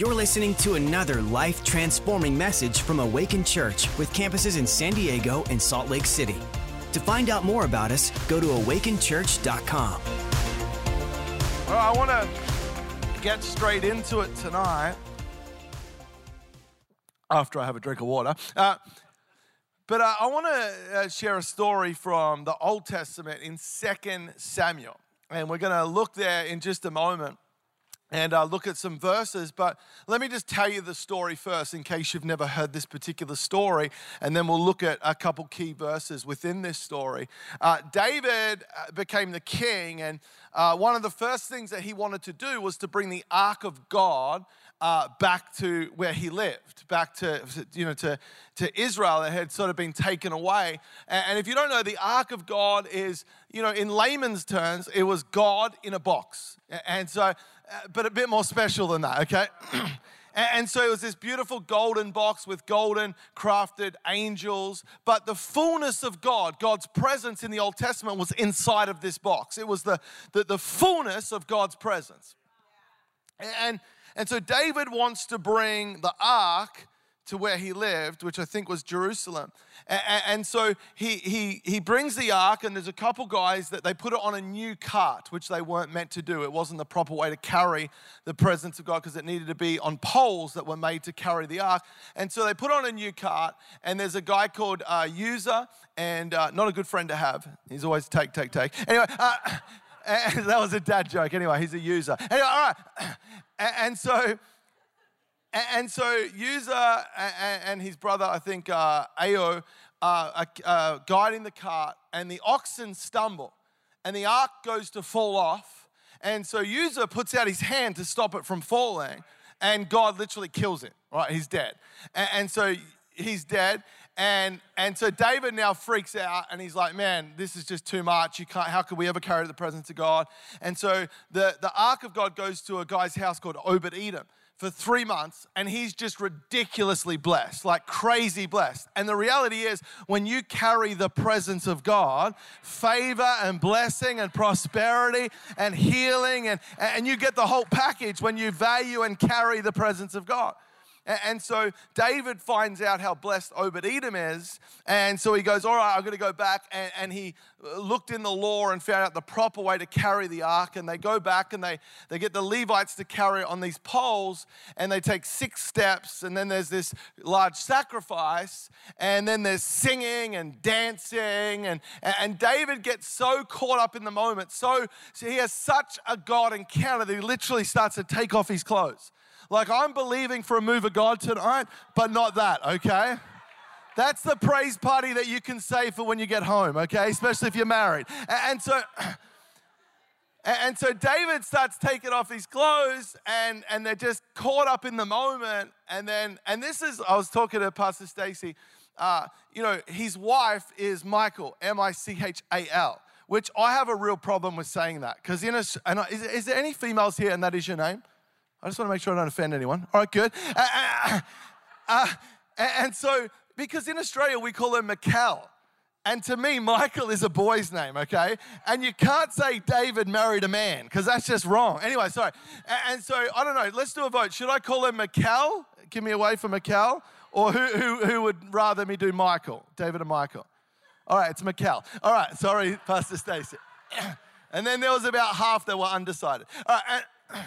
You're listening to another life transforming message from Awaken Church with campuses in San Diego and Salt Lake City. To find out more about us, go to awakenchurch.com. Well, I want to get straight into it tonight after I have a drink of water. Uh, but uh, I want to uh, share a story from the Old Testament in 2 Samuel. And we're going to look there in just a moment and uh, look at some verses. But let me just tell you the story first, in case you've never heard this particular story, and then we'll look at a couple key verses within this story. Uh, David uh, became the king, and uh, one of the first things that he wanted to do was to bring the ark of God uh, back to where he lived, back to, you know, to, to Israel that had sort of been taken away. And, and if you don't know, the Ark of God is, you know, in layman's terms, it was God in a box. And so, Uh, but a bit more special than that, okay? And so it was this beautiful golden box with golden crafted angels. But the fullness of God, God's presence in the Old Testament, was inside of this box. It was the, the, the fullness of God's presence. And and so David wants to bring the ark to where he lived, which I think was Jerusalem. And, so he, he, he brings the ark, and there's a couple guys that they put it on a new cart, which they weren't meant to do. It wasn't the proper way to carry the presence of God because it needed to be on poles that were made to carry the ark. And so they put on a new cart, and there's a guy called uh, Uzzah, and uh, not a good friend to have. He's always take, take, take. Anyway, uh, that was a dad joke. Anyway, he's a user. Anyway, all right. And so, and so Uzzah and his brother, I think uh, Ahio, are uh, guiding the cart, and the oxen stumble, and the ark goes to fall off. And so Uzzah puts out his hand to stop it from falling, and God literally kills it. Right, he's dead. And so he's dead. And, and so David now freaks out and he's like, man, this is just too much. You can't, how could we ever carry the presence of God? And so the, the ark of God goes to a guy's house called Obed Edom for three months and he's just ridiculously blessed, like crazy blessed. And the reality is, when you carry the presence of God, favor and blessing and prosperity and healing, and, and you get the whole package when you value and carry the presence of God. And so David finds out how blessed Obed Edom is. And so he goes, All right, I'm going to go back. And, and, he uh, looked in the law and found out the proper way to carry the ark. And they go back and they, they get the Levites to carry it on these poles. And they take six steps. And then there's this large sacrifice. And then there's singing and dancing. And, and David gets so caught up in the moment. So, so he has such a God encounter that he literally starts to take off his clothes. Like, I'm believing for a move of God tonight, but not that, okay? That's the praise party that you can say for when you get home, okay? Especially if you're married. And so, and so David starts taking off his clothes and, and they're just caught up in the moment. And then, and this is, I was talking to Pastor Stacy, uh, you know, his wife is Michael, M I C H A L, which I have a real problem with saying that. Because in a, and is, is there any females here and that is your name? I just want to make sure I don't offend anyone. All right, good. Uh, uh, uh, and so, because in Australia we call her Mikel. And to me, Michael is a boy's name, okay? And you can't say David married a man because that's just wrong. Anyway, sorry. And so, I don't know, let's do a vote. Should I call her Mikel? Give me away for Mikel? Or who, who, who would rather me do Michael? David and Michael? All right, it's Mikel. All right, sorry, Pastor Stacy. And then there was about half that were undecided. All right, and,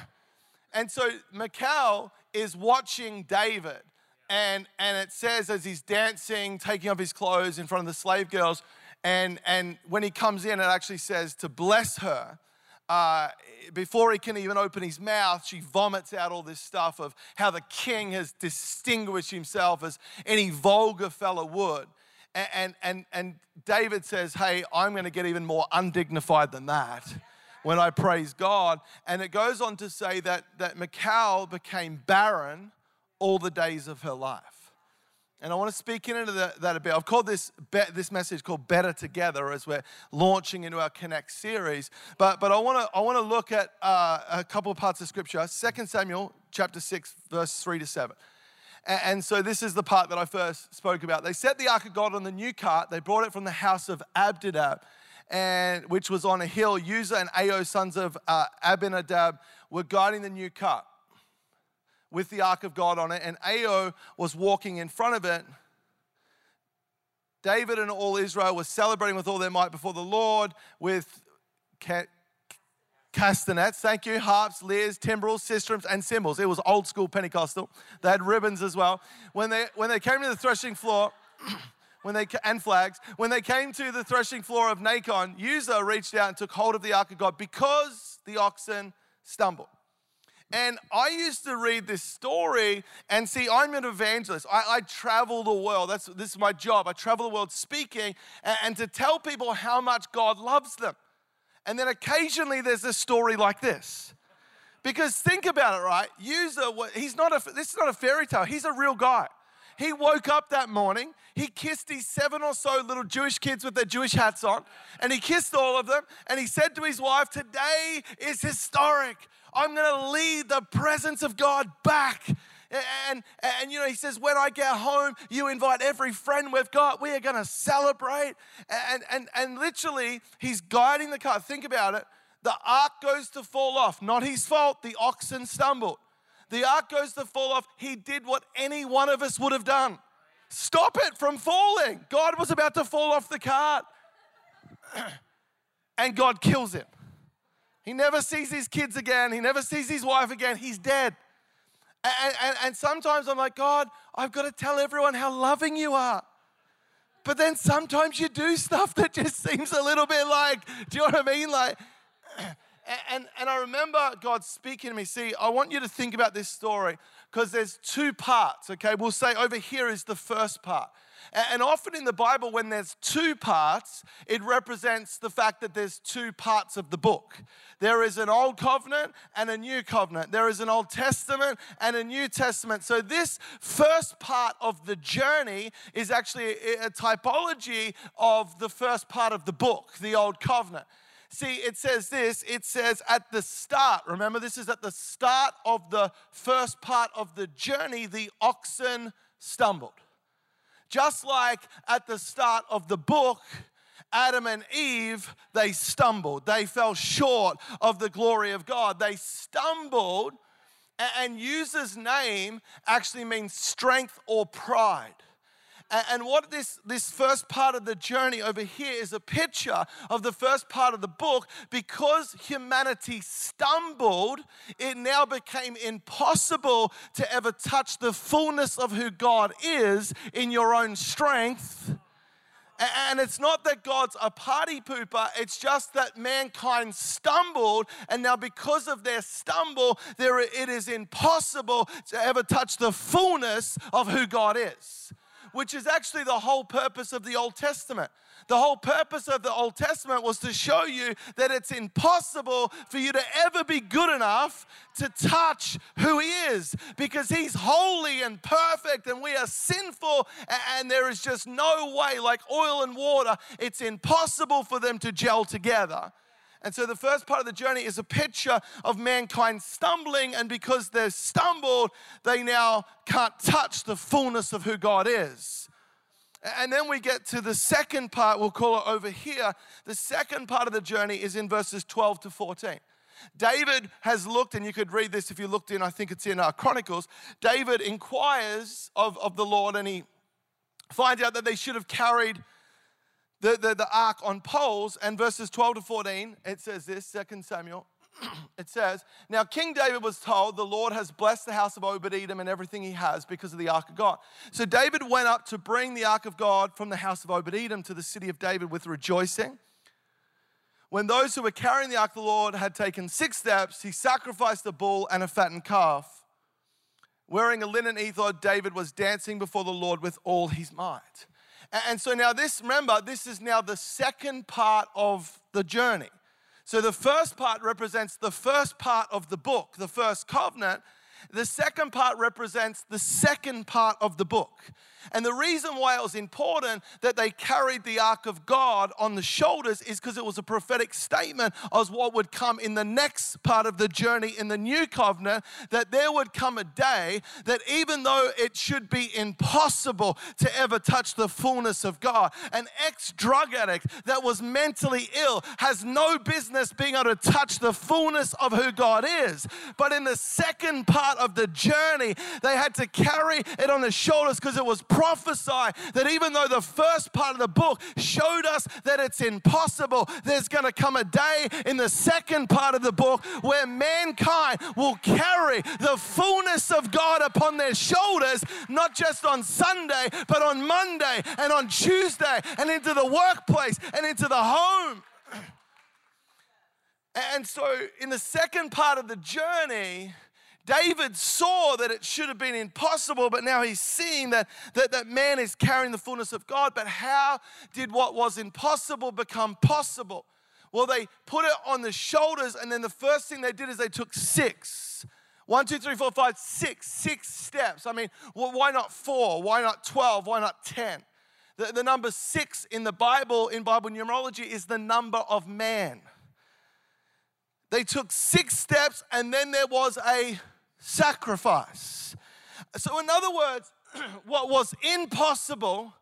and so Michal is watching David. And, and it says as he's dancing, taking off his clothes in front of the slave girls, and, and when he comes in, it actually says to bless her. Uh, before he can even open his mouth, she vomits out all this stuff of how the king has distinguished himself as any vulgar fellow would. And, and, and, and David says, Hey, I'm going to get even more undignified than that when I praise God. And it goes on to say that, that Michal became barren all the days of her life. And I want to speak into that a bit. I've called this, this message called Better Together as we're launching into our Connect series. But, but I, want to, I want to look at uh, a couple of parts of Scripture. 2 Samuel chapter 6, verse 3 to 7. And so this is the part that I first spoke about. They set the ark of God on the new cart. They brought it from the house of Abinadab and which was on a hill. Uzzah and Ahio, sons of uh, Abinadab, were guiding the new cart. with the ark of God on it, and Ahio was walking in front of it. David and all Israel were celebrating with all their might before the Lord with castanets, thank you, harps, lyres, timbrels, sistrums, and cymbals. It was old school Pentecostal. They had ribbons as well. When they, when they came to the threshing floor, when they and flags, when they came to the threshing floor of Nacon, Uzzah reached out and took hold of the ark of God because the oxen stumbled. And I used to read this story and see, I'm an evangelist. I, I, travel the world. That's, this is my job. I travel the world speaking and, and to tell people how much God loves them. And then occasionally there's a story like this. Because think about it, right? Uzzah, he's not a, this is not a fairy tale. He's a real guy. He woke up that morning, he kissed his seven or so little Jewish kids with their Jewish hats on, and he kissed all of them, and he said to his wife, Today is historic. I'm to lead the presence of God back. And, and, you know, he says, when I get home, you invite every friend we've got. We are going to celebrate. And, and, and literally, he's guiding the car. Think about it. The ark goes to fall off. Not his fault. The oxen stumbled. The ark goes to fall off. He did what any one of us would have done stop it from falling. God was about to fall off the cart. and God kills him. He never sees his kids again. He never sees his wife again. He's dead. And, and, and sometimes I'm like, God, I've got to tell everyone how loving you are. But then sometimes you do stuff that just seems a little bit like, do you know what I mean? Like, and, and I remember God speaking to me. See, I want you to think about this story because there's two parts, okay? We'll say over here is the first part. And often in the Bible, when there's two parts, it represents the fact that there's two parts of the book. There is an Old Covenant and a New Covenant. There is an Old Testament and a New Testament. So, this first part of the journey is actually a typology of the first part of the book, the Old Covenant. See, it says this it says at the start, remember, this is at the start of the first part of the journey, the oxen stumbled. Just like at the start of the book, Adam and Eve, they stumbled. They fell short of the glory of God. They stumbled, and Uzzah's name actually means strength or pride. And what this, this first part of the journey over here is a picture of the first part of the book. Because humanity stumbled, it now became impossible to ever touch the fullness of who God is in your own strength. And it's not that God's a party pooper, it's just that mankind stumbled, and now because of their stumble, there, it is impossible to ever touch the fullness of who God is which is actually the whole purpose of the Old Testament. The whole purpose of the Old Testament was to show you that it's impossible for you to ever be good enough to touch who He is because He's holy and perfect and we are sinful, and there is just no way, like oil and water, it's impossible for them to gel together. And so the first part of the journey is a picture of mankind stumbling, and because they've stumbled, they now can't touch the fullness of who God is. And then we get to the second part, we'll call it over here. The second part of the journey is in verses 12 to 14. David has looked, and you could read this if you looked in, I think it's in our uh, Chronicles. David inquires of, of the Lord and he finds out that they should have carried the, the, the ark on poles, and verses 12 to 14, it says this, Second Samuel. it says, Now King David was told, The Lord has blessed the house of Obed Edom and everything he has because of the ark of God. So David went up to bring the ark of God from the house of Obed Edom to the city of David with rejoicing. When those who were carrying the ark of the Lord had taken six steps, he sacrificed a bull and a fattened calf. Wearing a linen ephod, David was dancing before the Lord with all his might. And so now, this, remember, this is now the second part of the journey. So the first part represents the first part of the book, the first covenant. The second part represents the second part of the book. And the reason why it was important that they carried the ark of God on the shoulders is because it was a prophetic statement of what would come in the next part of the journey in the new covenant. That there would come a day that even though it should be impossible to ever touch the fullness of God, an ex drug addict that was mentally ill has no business being able to touch the fullness of who God is. But in the second part of the journey, they had to carry it on their shoulders because it was prophesied that even though the first part of the book showed us that it's impossible, there's going to come a day in the second part of the book where mankind will carry the fullness of God upon their shoulders, not just on Sunday, but on Monday and on Tuesday and into the workplace and into the home. And so, in the second part of the journey, David saw that it should have been impossible, but now he's seeing that, that that man is carrying the fullness of God. But how did what was impossible become possible? Well, they put it on the shoulders, and then the first thing they did is they took six. One, two, three, four, five, six, six steps. I mean, well, why not four? Why not 12? Why not 10? The, the number six in the Bible, in Bible numerology, is the number of man. They took six steps and then there was a sacrifice. So, in other words, what was impossible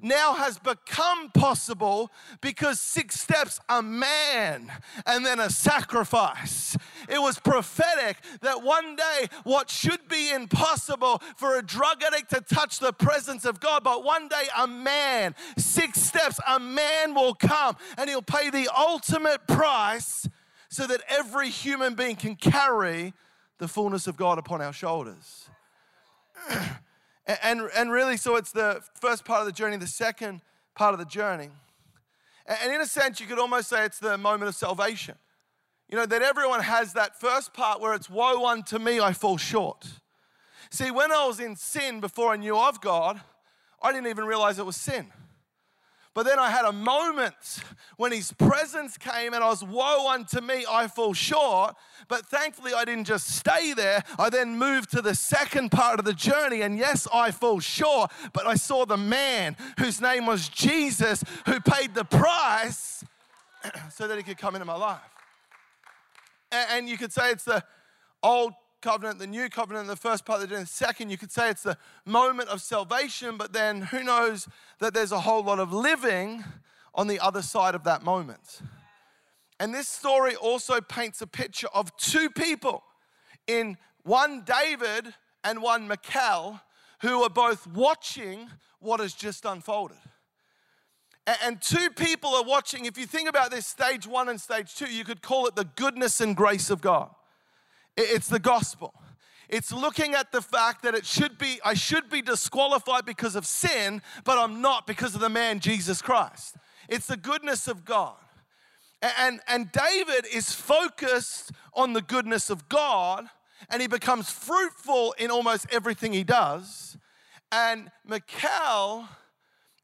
now has become possible because six steps a man and then a sacrifice. It was prophetic that one day what should be impossible for a drug addict to touch the presence of God, but one day a man, six steps, a man will come and he'll pay the ultimate price so that every human being can carry the fullness of God upon our shoulders. and, and really, so it's the first part of the journey, the second part of the journey. And in a sense, you could almost say it's the moment of salvation. You know, that everyone has that first part where it's woe unto me, I fall short. See, when I was in sin before I knew of God, I didn't even realize it was sin. But then I had a moment when his presence came and I was, woe unto me, I fall short. But thankfully, I didn't just stay there. I then moved to the second part of the journey. And yes, I fall short, but I saw the man whose name was Jesus who paid the price so that he could come into my life. And you could say it's the old covenant, the new covenant, the first part of the second, you could say it's the moment of salvation, but then who knows that there's a whole lot of living on the other side of that moment. And this story also paints a picture of two people in one David and one Michal who are both watching what has just unfolded. And two people are watching. If you think about this, stage one and stage two, you could call it the goodness and grace of God. It's the gospel. It's looking at the fact that it should be, I should be disqualified because of sin, but I'm not because of the man Jesus Christ. It's the goodness of God. And, and David is focused on the goodness of God and he becomes fruitful in almost everything he does. And Michal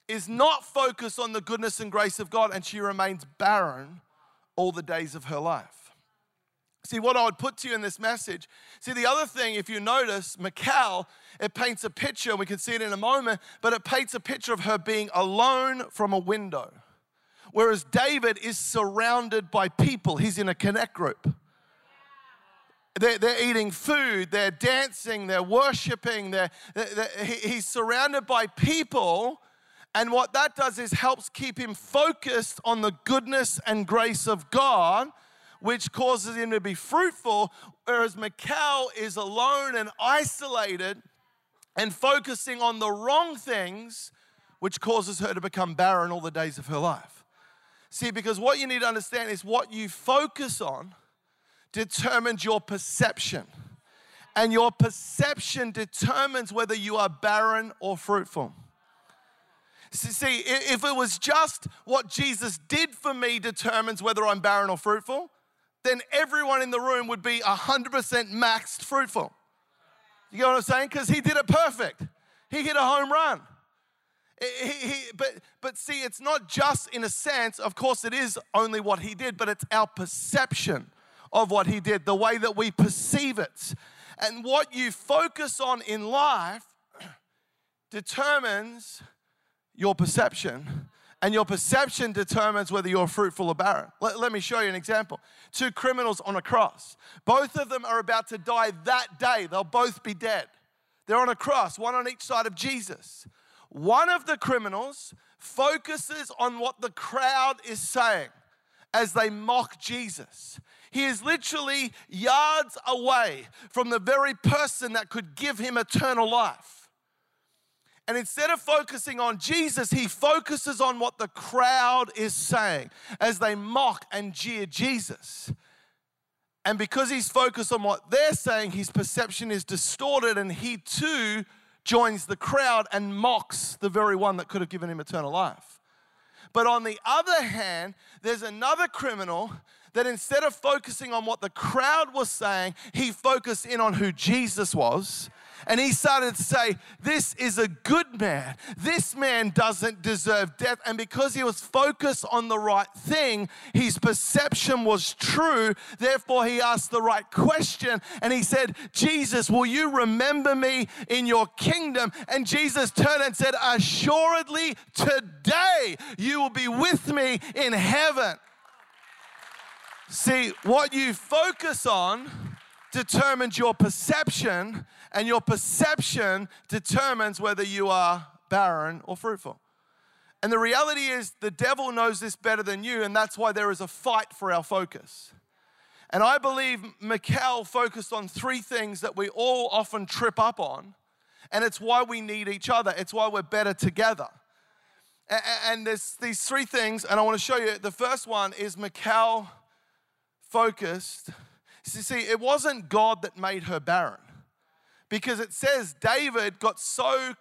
is not focused on the goodness and grace of God and she remains barren all the days of her life. See, what I would put to you in this message. See, the other thing, if you notice, Michal, it paints a picture, and we can see it in a moment, but it paints a picture of her being alone from a window. Whereas David is surrounded by people, he's in a connect group. They're, they're eating food, they're dancing, they're worshiping, they're, they're, he's surrounded by people. And what that does is helps keep him focused on the goodness and grace of God which causes him to be fruitful, whereas Michal is alone and isolated and focusing on the wrong things, which causes her to become barren all the days of her life. See, because what you need to understand is what you focus on determines your perception. And your perception determines whether you are barren or fruitful. See, if it was just what Jesus did for me determines whether I'm barren or fruitful, then everyone in the room would be 100% maxed fruitful. You get what I'm saying? Because he did it perfect. He hit a home run. He, he, but, but see, it's not just in a sense, of course, it is only what he did, but it's our perception of what he did, the way that we perceive it. And what you focus on in life determines your perception and your perception determines whether you're fruitful or barren. Let, let, me show you an example. Two criminals on a cross. Both of them are about to die that day. They'll both be dead. They're on a cross, one on each side of Jesus. One of the criminals focuses on what the crowd is saying as they mock Jesus. He is literally yards away from the very person that could give him eternal life. And instead of focusing on Jesus, he focuses on what the crowd is saying as they mock and jeer Jesus. And because he's focused on what they're saying, his perception is distorted, and he too joins the crowd and mocks the very one that could have given him eternal life. But on the other hand, there's another criminal that instead of focusing on what the crowd was saying, he focused in on who Jesus was and he started to say, This is a good man. This man doesn't deserve death. And because he was focused on the right thing, his perception was true. Therefore, he asked the right question. And he said, Jesus, will you remember me in your kingdom? And Jesus turned and said, Assuredly, today you will be with me in heaven. See, what you focus on determines your perception, and your perception determines whether you are barren or fruitful. And the reality is, the devil knows this better than you, and that's why there is a fight for our focus. And I believe Michal focused on three things that we all often trip up on, and it's why we need each other. It's why we're better together. And there's these three things, and I want to show you. The first one is Michal focused See, it wasn't God that made her barren because it says David got so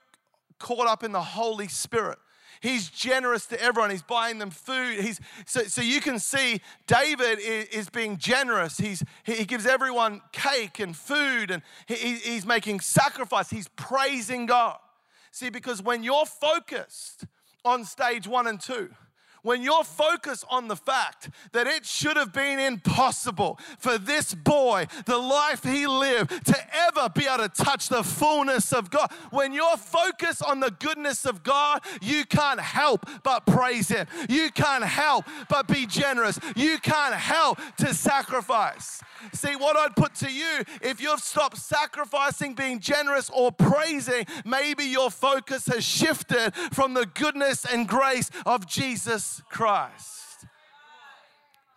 caught up in the Holy Spirit. He's generous to everyone. He's buying them food. He's, so, so you can see David is, is being generous. He's, he gives everyone cake and food and he, he's making sacrifice. He's praising God. See, because when you're focused on stage one and two, when you're focused on the fact that it should have been impossible for this boy, the life he lived, to ever be able to touch the fullness of God, when you're focused on the goodness of God, you can't help but praise Him. You can't help but be generous. You can't help to sacrifice. See, what I'd put to you, if you've stopped sacrificing, being generous, or praising, maybe your focus has shifted from the goodness and grace of Jesus Christ.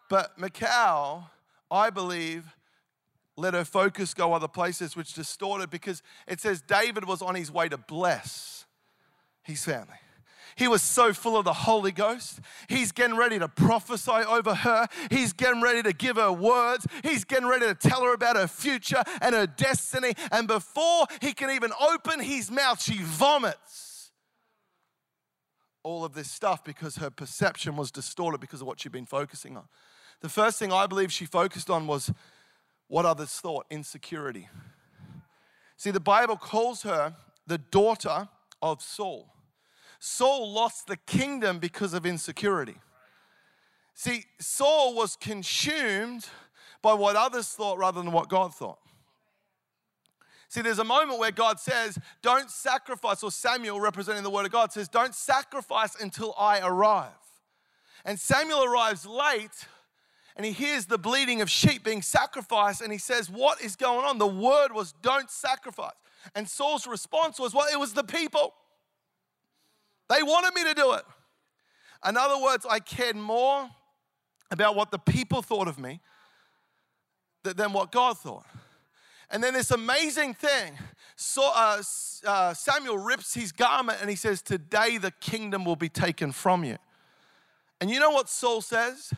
But Michal, I believe, let her focus go other places, which distorted because it says David was on his way to bless his family. He was so full of the Holy Ghost. He's getting ready to prophesy over her. He's getting ready to give her words. He's getting ready to tell her about her future and her destiny. And before he can even open his mouth, she vomits all of this stuff because her perception was distorted because of what she'd been focusing on. The first thing I believe she focused on was what others thought insecurity. See, the Bible calls her the daughter of Saul. Saul lost the kingdom because of insecurity. See, Saul was consumed by what others thought rather than what God thought. See, there's a moment where God says, Don't sacrifice, or Samuel, representing the word of God, says, Don't sacrifice until I arrive. And Samuel arrives late and he hears the bleating of sheep being sacrificed and he says, What is going on? The word was, Don't sacrifice. And Saul's response was, Well, it was the people. They wanted me to do it. In other words, I cared more about what the people thought of me than what God thought. And then this amazing thing so, uh, uh, Samuel rips his garment and he says, Today the kingdom will be taken from you. And you know what Saul says?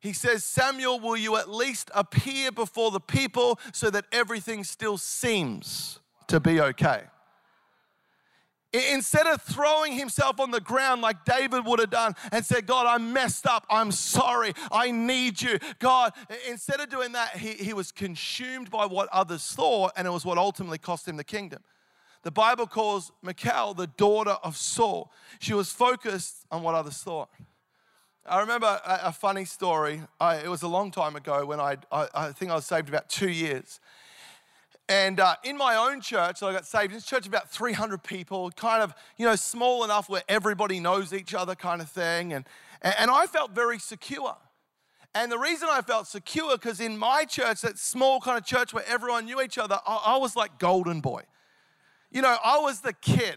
He says, Samuel, will you at least appear before the people so that everything still seems to be okay? Instead of throwing himself on the ground like David would have done and said, God, I messed up. I'm sorry. I need you. God, instead of doing that, he, he was consumed by what others thought, and it was what ultimately cost him the kingdom. The Bible calls Michal the daughter of Saul. She was focused on what others thought. I remember a, a funny story. I, it was a long time ago when I, I, I think I was saved about two years. And uh, in my own church, so I got saved. This church about 300 people, kind of, you know, small enough where everybody knows each other, kind of thing. And, and I felt very secure. And the reason I felt secure, because in my church, that small kind of church where everyone knew each other, I, I was like golden boy. You know, I was the kid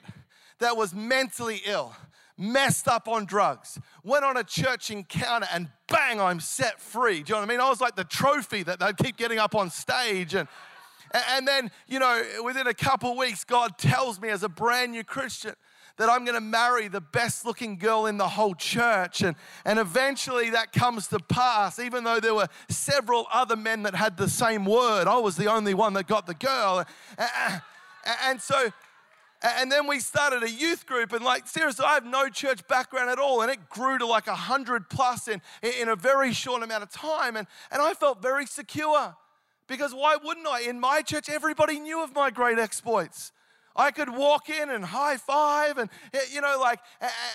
that was mentally ill messed up on drugs, went on a church encounter, and bang, I'm set free. Do you know what I mean? I was like the trophy that they'd keep getting up on stage. And, and then, you know, within a couple weeks, God tells me as a brand new Christian, that I'm going to marry the best looking girl in the whole church. And, and eventually that comes to pass, even though there were several other men that had the same word. I was the only one that got the girl. And so, and then we started a youth group, and like, seriously, I have no church background at all. And it grew to like a 100 plus in, in a very short amount of time. And, and I felt very secure because why wouldn't I? In my church, everybody knew of my great exploits. I could walk in and high five, and eh, you know, like,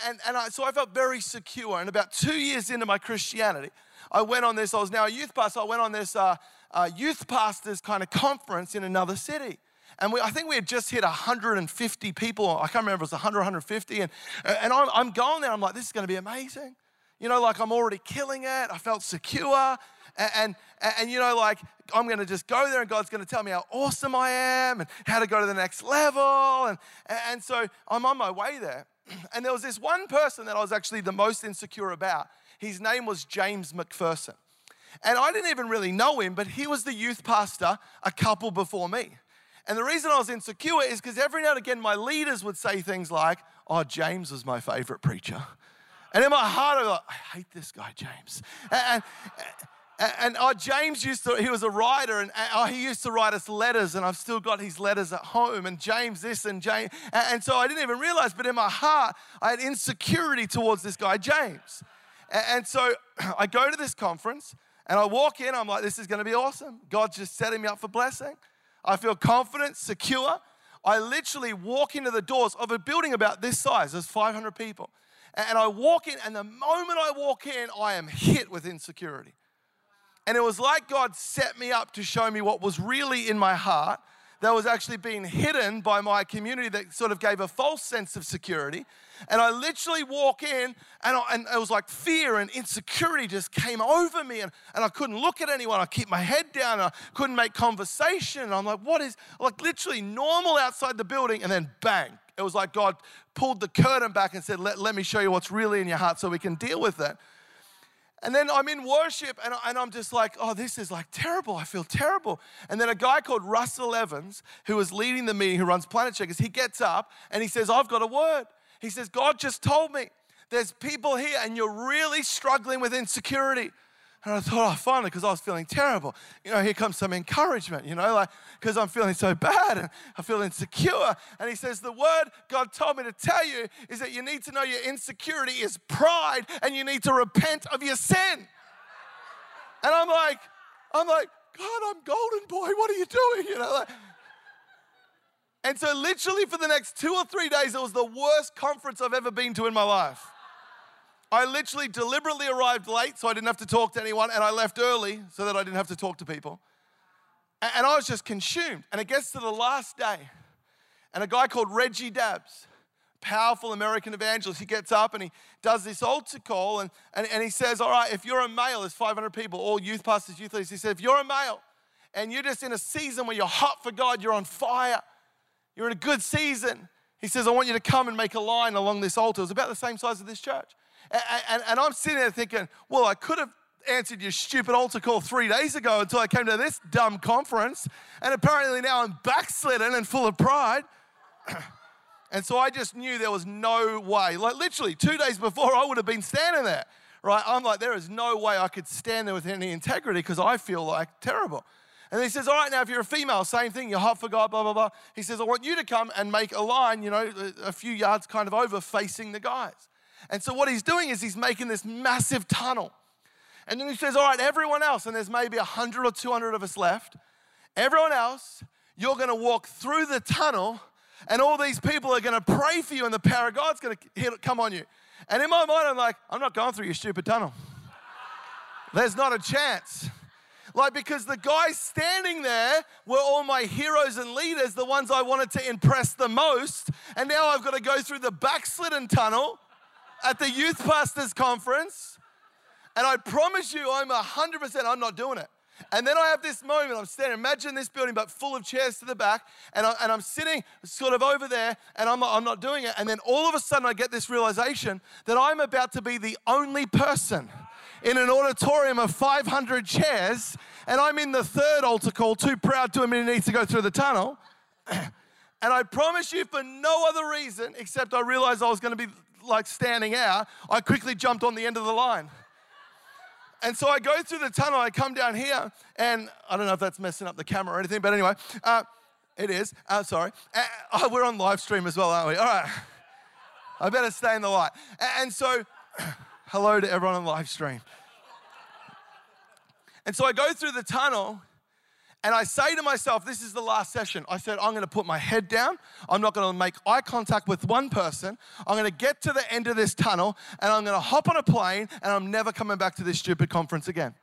and, and I, so I felt very secure. And about two years into my Christianity, I went on this, I was now a youth pastor, I went on this uh, uh, youth pastors kind of conference in another city. And we, I think we had just hit 150 people. I can't remember, it was 100, 150. And, and I'm, I'm going there, I'm like, this is going to be amazing. You know, like I'm already killing it. I felt secure. And, and, and, you know, like I'm going to just go there and God's going to tell me how awesome I am and how to go to the next level. And, and so I'm on my way there. And there was this one person that I was actually the most insecure about. His name was James McPherson. And I didn't even really know him, but he was the youth pastor a couple before me. And the reason I was insecure is because every now and again my leaders would say things like, Oh, James was my favorite preacher. And in my heart, I was like, I hate this guy, James. And, and, and oh, James used to, he was a writer, and oh, he used to write us letters, and I've still got his letters at home. And James this and James. And, so I didn't even realize, but in my heart, I had insecurity towards this guy, James. And, so I go to this conference, and I walk in, I'm like, this is to be awesome. God's just setting me up for blessing. I feel confident, secure. I literally walk into the doors of a building about this size, there's 500 people. And I walk in, and the moment I walk in, I am hit with insecurity. And it was like God set me up to show me what was really in my heart that was actually being hidden by my community that sort of gave a false sense of security. And I literally walk in, and, I, and it was like fear and insecurity just came over me, and, and I couldn't look at anyone. I keep my head down, I couldn't make conversation. And I'm like, what is, like, literally normal outside the building, and then bang. It was like God pulled the curtain back and said, let, let me show you what's really in your heart so we can deal with it. And then I'm in worship and, and I'm just like, oh, this is like terrible. I feel terrible. And then a guy called Russell Evans, who was leading the meeting, who runs Planetshakers, he gets up and he says, I've got a word. He says, God just told me there's people here and you're really struggling with insecurity. And I thought, oh, finally, because I was feeling terrible. You know, here comes some encouragement, you know, like, because I'm feeling so bad and I feel insecure. And he says, the word God told me to tell you is that you need to know your insecurity is pride and you need to repent of your sin. And I'm like, I'm like, God, I'm golden boy. What are you doing? You know, like, and so literally for the next two or three days, it was the worst conference I've ever been to in my life. I literally deliberately arrived late so I didn't have to talk to anyone, and I left early so that I didn't have to talk to people. And I was just consumed. And it gets to the last day, and a guy called Reggie Dabbs, powerful American evangelist, he gets up and he does this altar call, and, and, and he says, All right, if you're a male, there's 500 people, all youth pastors, youth leaders. He said, If you're a male and you're just in a season where you're hot for God, you're on fire, you're in a good season, he says, I want you to come and make a line along this altar. It was about the same size as this church. And, and, I'm sitting there thinking, well, I could have answered your stupid altar call three days ago until I came to this dumb conference. And apparently now I'm backslidden and full of pride. and so I just knew there was no way. Like literally two days before, I would have been standing there, right? I'm like, there is no way I could stand there with any integrity because I feel like terrible. And he says, All right, now if you're a female, same thing, you're hot for God, blah, blah, blah. He says, I want you to come and make a line, you know, a few yards kind of over facing the guys. And so what he's doing is he's making this massive tunnel. And then he says, All right, everyone else, and there's maybe 100 or 200 of us left, everyone else, you're going to walk through the tunnel, and all these people are going to pray for you, and the power of God's going to come on you. And in my mind, I'm like, I'm not going through your stupid tunnel. There's not a chance. Like, because the guys standing there were all my heroes and leaders, the ones I wanted to impress the most. And now I've got to go through the backslidden tunnel at the youth pastors conference, and I promise you, I'm 100%, I'm not doing it. And then I have this moment, I'm standing, imagine this building, but full of chairs to the back, and, I, I'm sitting sort of over there, and I'm not, I'm not doing it. And then all of a sudden, I get this realization that I'm about to be the only person in an auditorium of 500 chairs, and I'm in the third altar call, too proud to admit he needs to go through the tunnel. and I promise you, for no other reason except I realized I was going to be like standing out, I quickly jumped on the end of the line. And so I go through the tunnel, I come down here, and I don't know if that's messing up the camera or anything, but anyway, uh, it is. Uh, sorry. Uh, oh, we're on live stream as well, aren't we? All right. I better stay in the light. And so, hello to everyone on live stream. And so I go through the tunnel, and I say to myself, this is the last session. I said, I'm going to put my head down. I'm not going to make eye contact with one person. I'm going to get to the end of this tunnel and I'm going to hop on a plane and I'm never coming back to this stupid conference again.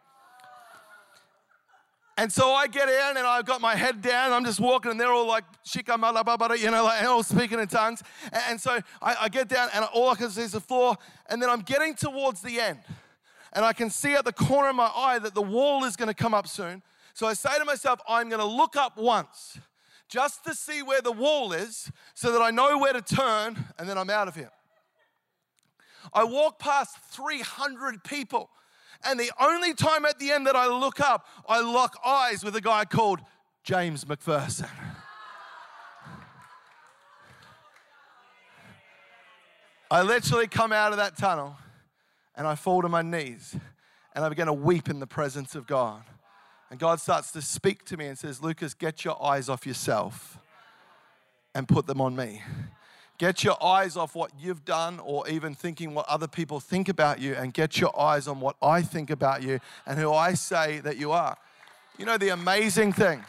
And so I get in and I've got my head down. I'm just walking and they're all like, shika malababara, you know, like all speaking in tongues. And so I, I get down and all I can see is the floor. And then I'm getting towards the end. And I can see at the corner of my eye that the wall is going to come up soon. So I say to myself, I'm going to look up once just to see where the wall is so that I know where to turn and then I'm out of here. I walk past 300 people, and the only time at the end that I look up, I lock eyes with a guy called James McPherson. I literally come out of that tunnel and I fall to my knees and I begin to weep in the presence of God. And God starts to speak to me and says, Lucas, get your eyes off yourself and put them on me. Get your eyes off what you've done or even thinking what other people think about you and get your eyes on what I think about you and who I say that you are. You know, the amazing thing.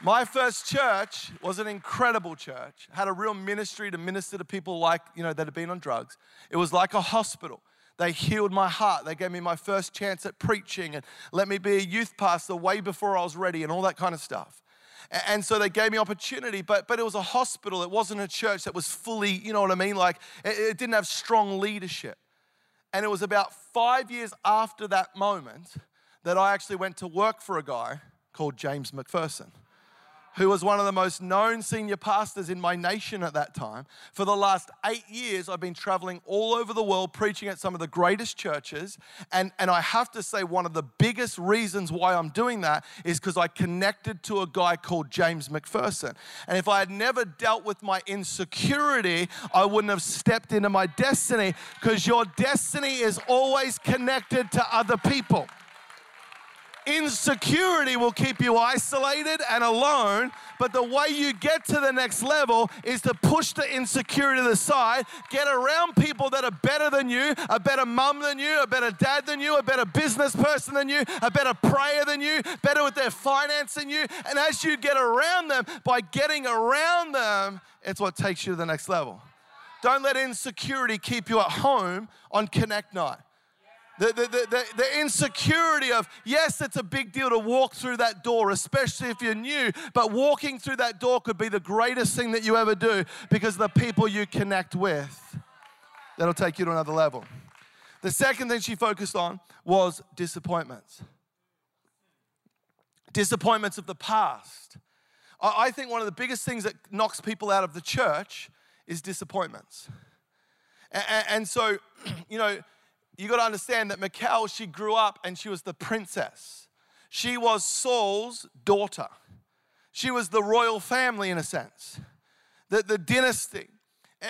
My first church was an incredible church. Had a real ministry to minister to people like, you know, that had been on drugs. It was like a hospital. They healed my heart. They gave me my first chance at preaching and let me be a youth pastor way before I was ready and all that kind of stuff. And so they gave me opportunity, but, but it was a hospital. It wasn't a church that was fully, you know what I mean? Like it, it didn't have strong leadership. And it was about five years after that moment that I actually went to work for a guy called James McPherson who was one of the most known senior pastors in my nation at that time. For the last eight years, I've been traveling all over the world preaching at some of the greatest churches. And, and I have to say, one of the biggest reasons why I'm doing that is because I connected to a guy called James McPherson. And if I had never dealt with my insecurity, I wouldn't have stepped into my destiny because your destiny is always connected to other people. Insecurity will keep you isolated and alone, but the way you get to the next level is to push the insecurity to the side, get around people that are better than you, a better mum than you, a better dad than you, a better business person than you, a better prayer than you, better with their finance than you. And as you get around them, by getting around them, it's what takes you to the next level. Don't let insecurity keep you at home on Connect Night. The, the, the, the, insecurity of, yes, it's a big deal to walk through that door, especially if you're new, but walking through that door could be the greatest thing that you ever do because the people you connect with, that'll take you to another level. The second thing she focused on was disappointments. Disappointments of the past. I think one of the biggest things that knocks people out of the church is disappointments. And so, you know, you got to understand that Michal, she grew up and she was the princess. She was Saul's daughter. She was the royal family in a sense, the, the dynasty.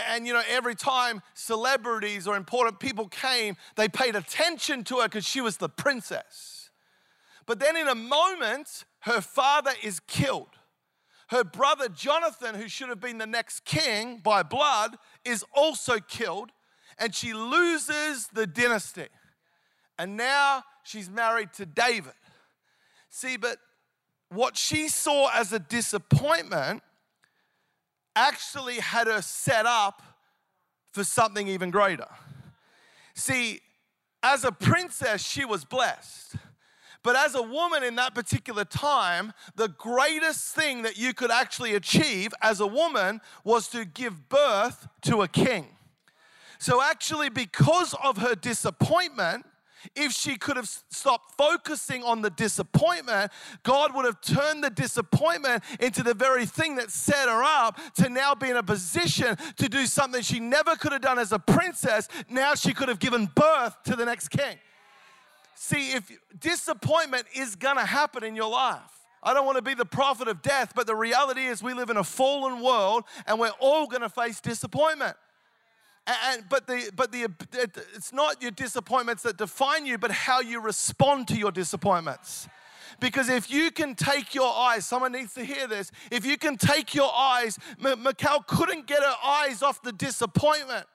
And you know, every time celebrities or important people came, they paid attention to her because she was the princess. But then in a moment, her father is killed. Her brother Jonathan, who should have been the next king by blood, is also killed and she loses the dynasty. And now she's married to David. See, but what she saw as a disappointment actually had her set up for something even greater. See, as a princess, she was blessed. But as a woman in that particular time, the greatest thing that you could actually achieve as a woman was to give birth to a king. So, actually, because of her disappointment, If she could have stopped focusing on the disappointment, God would have turned the disappointment into the very thing that set her up to now be in a position to do something she never could have done as a princess. Now she could have given birth to the next king. See, if disappointment is gonna happen in your life, I don't want to be the prophet of death, but the reality is we live in a fallen world and we're all going to face disappointment. And, but the, but the, it's not your disappointments that define you, but how you respond to your disappointments. Because if you can take your eyes, someone needs to hear this. If you can take your eyes, M- couldn't get her eyes off the disappointment.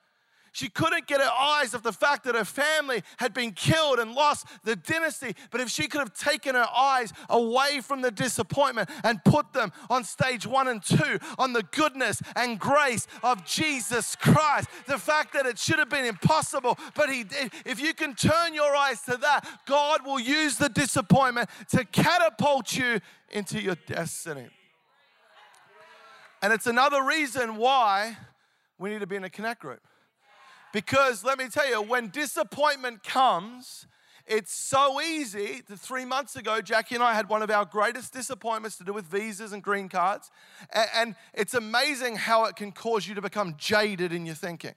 She couldn't get her eyes off the fact that her family had been killed and lost the dynasty. But if she could have taken her eyes away from the disappointment and put them on stage one and two, on the goodness and grace of Jesus Christ, the fact that it should have been impossible, but He did. If you can turn your eyes to that, God will use the disappointment to catapult you into your destiny. And it's another reason why we need to be in a connect group. Because let me tell you, when disappointment comes, it's so easy. Three months ago, Jackie and I had one of our greatest disappointments to do with visas and green cards. And it's amazing how it can cause you to become jaded in your thinking.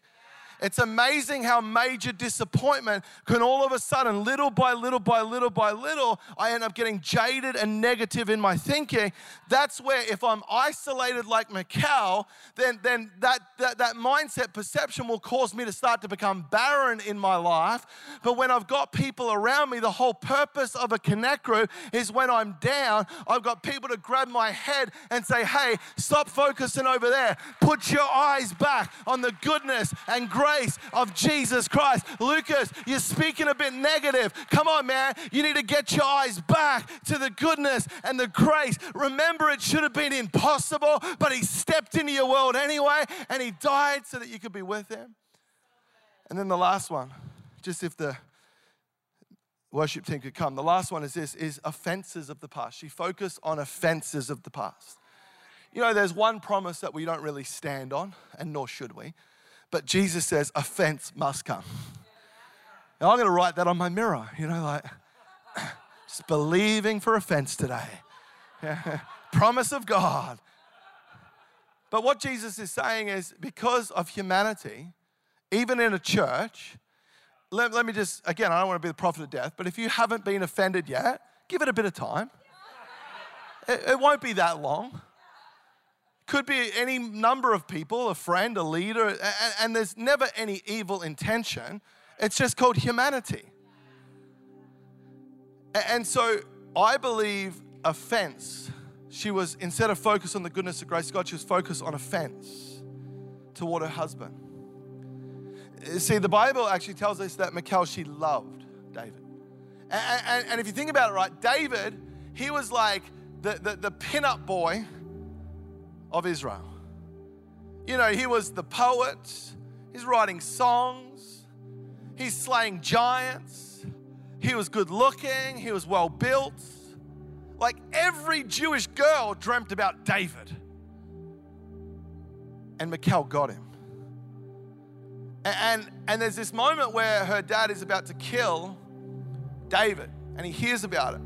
It's amazing how major disappointment can all of a sudden, little by little by little by little, I end up getting jaded and negative in my thinking. That's where, if I'm isolated like Michal, then, then that, that, that mindset perception will cause me to start to become barren in my life. But when I've got people around me, the whole purpose of a connect group is when I'm down, I've got people to grab my head and say, hey, stop focusing over there. Put your eyes back on the goodness and grace grace of Jesus Christ. Lucas, you're speaking a bit negative. Come on, man. You need to get your eyes back to the goodness and the grace. Remember, it should have been impossible, but He stepped into your world anyway, and He died so that you could be with Him. And then the last one, just if the worship team could come. The last one is this is offenses of the past. She focused on offenses of the past. You know, there's one promise that we don't really stand on, and nor should we. But Jesus says, offense must come. And I'm going to write that on my mirror, you know, like, just believing for offense today. Promise of God. But what Jesus is saying is because of humanity, even in a church, let, let me just, again, I don't want to be the prophet of death, but if you haven't been offended yet, give it a bit of time. It, it won't be that long. Could be any number of people, a friend, a leader, and, there's never any evil intention. It's just called humanity. And so I believe offense, she was, instead of focus on the goodness of grace of God, she was focused on offense toward her husband. See, the Bible actually tells us that Michal, she loved David. And, and, and if you think about it, right, David, he was like the, the, the pin-up boy of Israel. You know, he was the poet, he's writing songs, he's slaying giants, he was good looking, he was well built. Like every Jewish girl dreamt about David. And Michal got him. And, and there's this moment where her dad is about to kill David, and he hears about it.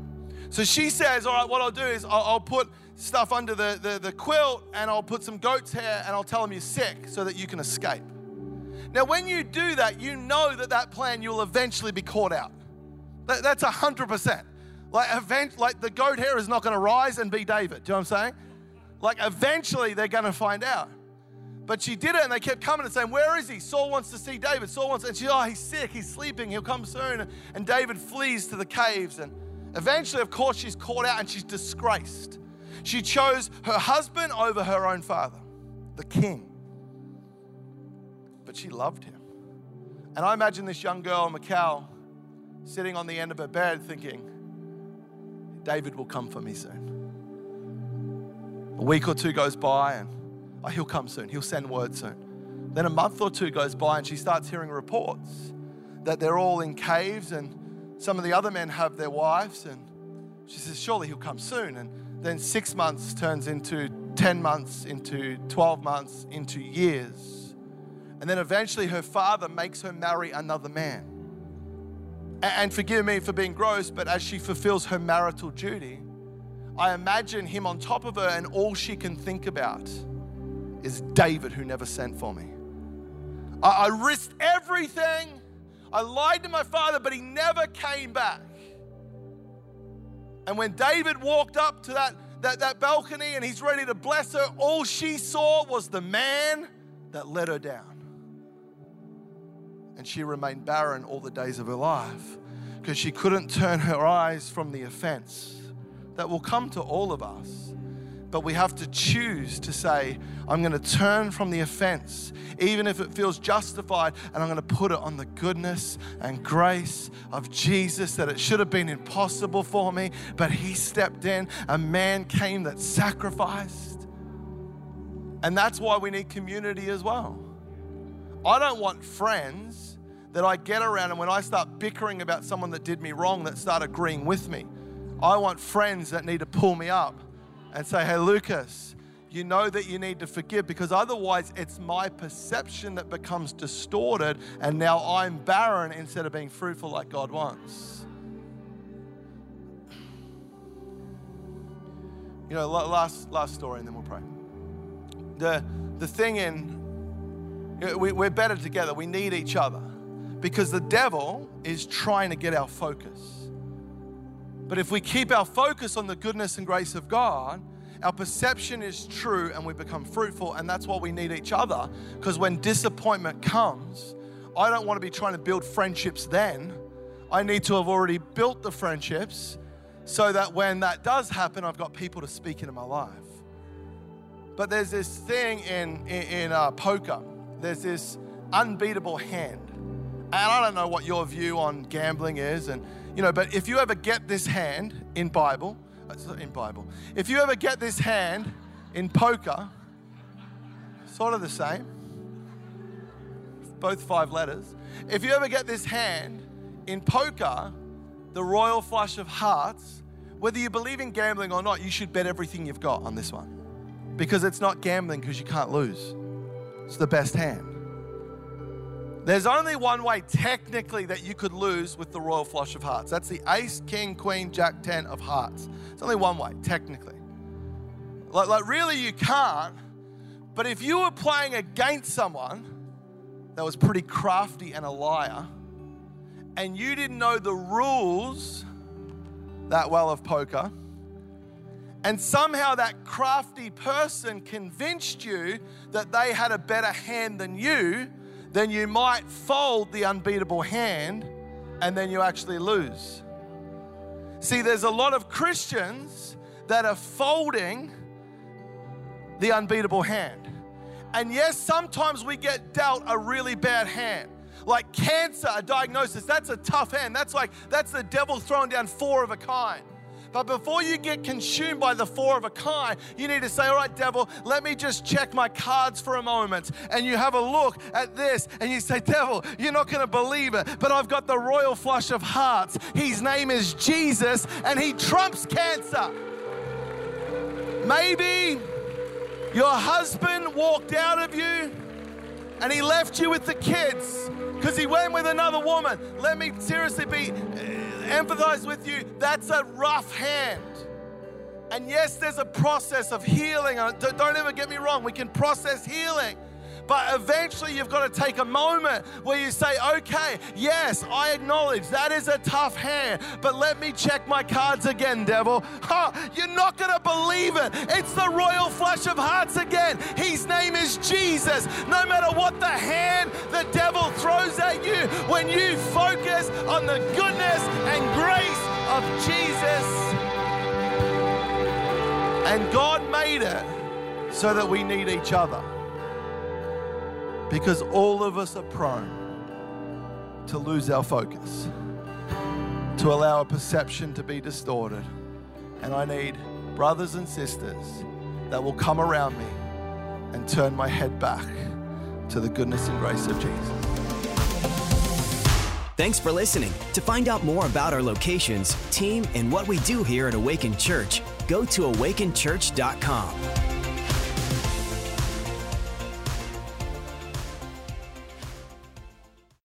So she says, All right, what I'll do is I'll, I'll put stuff under the, the, the quilt and I'll put some goat's hair and I'll tell them you're sick so that you can escape. Now, when you do that, you know that that plan you'll eventually be caught out. That, that's 100%. Like, event, like the goat hair is not going to rise and be David. Do you know what I'm saying? Like, eventually they're going to find out. But she did it and they kept coming and saying, Where is he? Saul wants to see David. Saul wants, and she, oh, he's sick, he's sleeping, he'll come soon. And David flees to the caves. And eventually, of course, she's caught out and she's disgraced. She chose her husband over her own father, the king. But she loved him. And I imagine this young girl, Michal, sitting on the end of her bed thinking, David will come for me soon. A week or two goes by and oh, he'll come soon. He'll send word soon. Then a month or two goes by and she starts hearing reports that they're all in caves and some of the other men have their wives. And she says, Surely he'll come soon. And then six months turns into 10 months, into 12 months, into years. And then eventually her father makes her marry another man. And forgive me for being gross, but as she fulfills her marital duty, I imagine him on top of her, and all she can think about is David who never sent for me. I, I risked everything. I lied to my father, but he never came back. And when David walked up to that, that, that balcony and he's ready to bless her, all she saw was the man that let her down. And she remained barren all the days of her life because she couldn't turn her eyes from the offense that will come to all of us. But we have to choose to say, I'm going to turn from the offense, even if it feels justified, and I'm going to put it on the goodness and grace of Jesus that it should have been impossible for me, but He stepped in. A man came that sacrificed. And that's why we need community as well. I don't want friends that I get around and when I start bickering about someone that did me wrong, that start agreeing with me. I want friends that need to pull me up and say, hey, Lucas, you know that you need to forgive because otherwise it's my perception that becomes distorted and now I'm barren instead of being fruitful like God wants. You know, last, last story and then we'll pray. The, the thing in, we, we're better together. We need each other because the devil is trying to get our focus. But if we keep our focus on the goodness and grace of God, our perception is true and we become fruitful. And that's why we need each other. Because when disappointment comes, I don't want to be trying to build friendships then. I need to have already built the friendships so that when that does happen, I've got people to speak into my life. But there's this thing in, in, in uh, poker, there's this unbeatable hand. And I don't know what your view on gambling is. And you know, but if you ever get this hand in Bible, uh, in Bible, if you ever get this hand in poker, sort of the same, both five letters. If you ever get this hand in poker, the royal flush of hearts, whether you believe in gambling or not, you should bet everything you've got on this one. Because it's not gambling because you can't lose. It's the best hand. There's only one way, technically, that you could lose with the royal flush of hearts. That's the ace, king, queen, jack, ten of hearts. It's only one way, technically. Like, like really, you can't. But if you were playing against someone that was pretty crafty and a liar, and you didn't know the rules that well of poker, and somehow that crafty person convinced you that they had a better hand than you, then you might fold the unbeatable hand and then you actually lose. See, there's a lot of Christians that are folding the unbeatable hand. And yes, sometimes we get dealt a really bad hand. Like cancer, a diagnosis, that's a tough hand. That's like, that's the devil throwing down four of a kind. But before you get consumed by the four of a kind, you need to say, All right, devil, let me just check my cards for a moment. And you have a look at this and you say, Devil, you're not going to believe it, but I've got the royal flush of hearts. His name is Jesus and he trumps cancer. Maybe your husband walked out of you and he left you with the kids because he went with another woman. Let me seriously be empathize with you, that's a rough hand. And yes, there's a process of healing. Uh, don't ever get me wrong, we can process healing. But eventually, you've got to take a moment where you say, okay, yes, I acknowledge that is a tough hand, but let me check my cards again, devil. You're not going to believe it. It's the royal flush of hearts again. His name is Jesus. No matter what the hand the devil throws at you, when you focus on the goodness and grace of Jesus, and God made it so that we need each other. Because all of us are prone to lose our focus, to allow a perception to be distorted. And I need brothers and sisters that will come around me and turn my head back to the goodness and grace of Jesus. Thanks for listening. To find out more about our locations, team, and what we do here at Awaken Church, go to awakenchurch.com.